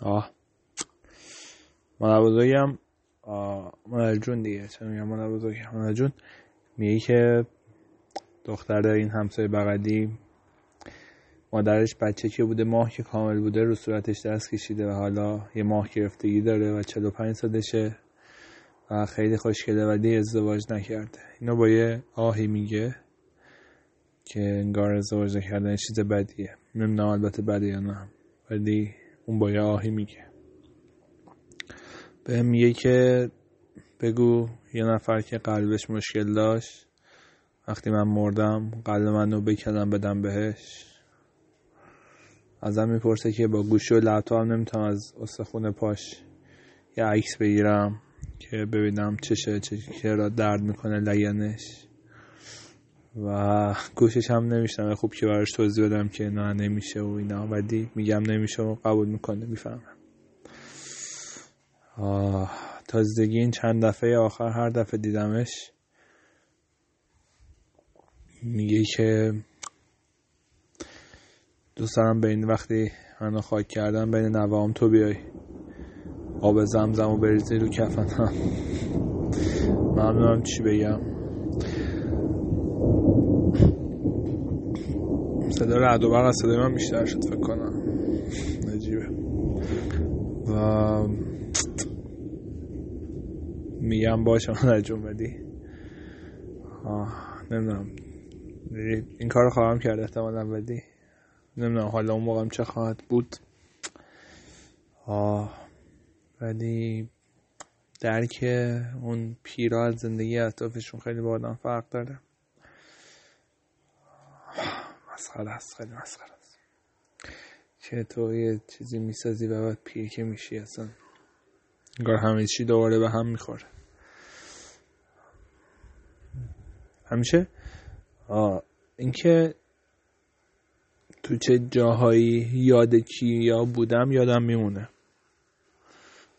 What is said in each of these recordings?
آه. مادر بزرگم مادر جون دیگه. چه میگم مادر بزرگم مادر جون میگه که دختر این همسایه بغلی مادرش بچه که بوده ماه که کامل بوده رو صورتش دست کشیده و حالا یه ماه گرفتگی داره و 45 سالشه و خیلی خوشگله ولی ازدواج نکرده. اینو با یه آهی میگه که انگار ازدواج نکردن چیز بدیه. نمی‌دونم البته بدیه یا نه. ولی اون با یه آهی میگه. به میگه که بگو یه نفر که قلبش مشکل داشت وقتی من مردم قلب منو بکنم بدم بهش. ازم می‌پرسه که با گوشی و لپتاپ نمی‌تونم از استخونه پاش یه عکس بگیرم که ببینم چشه چه را درد می‌کنه لگنش. و گوشش هم نمیشنم خوب که براش توضیح بدم که نه نمیشه و اینا. ولی میگم نمیشه و قبول می‌کنه می‌فهمم. تازگی این چند دفعه آخر هر دفعه دیدمش میگه که دوست دارم به این وقتی منو خاک کردن بین نوام تو بیای. آب زمزم و بریزی رو کفنم. ممنونم چی بگم. صدا رعد و برق از صدای من بیشتر شد فکر کنم. نجیبه و میگم باشه من در بدی نمی‌دونم. این کار خواهم کرد احتمالا بدی نمی‌دونم حالا اون موقعم چه خواهد بود. آه ولی درک اون پیرا از زندگی اطرافشون خیلی با آدم فرق داره. مسخره است خیلی مسخره است. که تو یه چیزی می‌سازی و بعد پیر که میشی اصلا. انگار همه چی دوباره به هم می‌خوره. همیشه؟ اینکه تو چه جاهایی یاد کیا بودم یادم میمونه.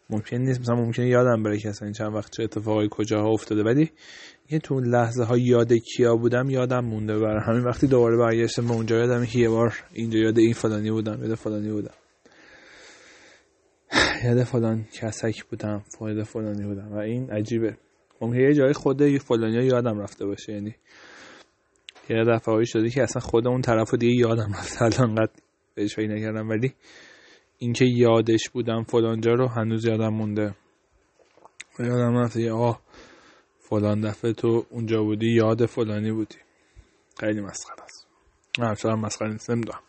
ممکن نیست مثلا ممکنه یادم بره که اصلا چند وقت چه اتفاقای کجاها افتاده. ولی یه تو لحظه ها یاد کیا بودم یادم مونده برای همین وقتی دوباره برگشتم به اونجا یادم یه بار اینجا یاد این فلانی بودم یاد فلانی بودم. یاد فلان کسک بودم فایده فلانی بودم و این عجیبه. ممکنه یه جای خود فلانی یادم رفته باشه یعنی یه دفعه شده که اصلا خود اون طرف دیگه یادم رفت الان قد بهش فکر نکردم ولی اینکه یادش بودم فلانجا رو هنوز یادم مونده. یادم رفته آه فلان دفعه تو اونجا بودی یاد فلانی بودی. خیلی مسخره است. نه مسخره نیست نمی‌دونم.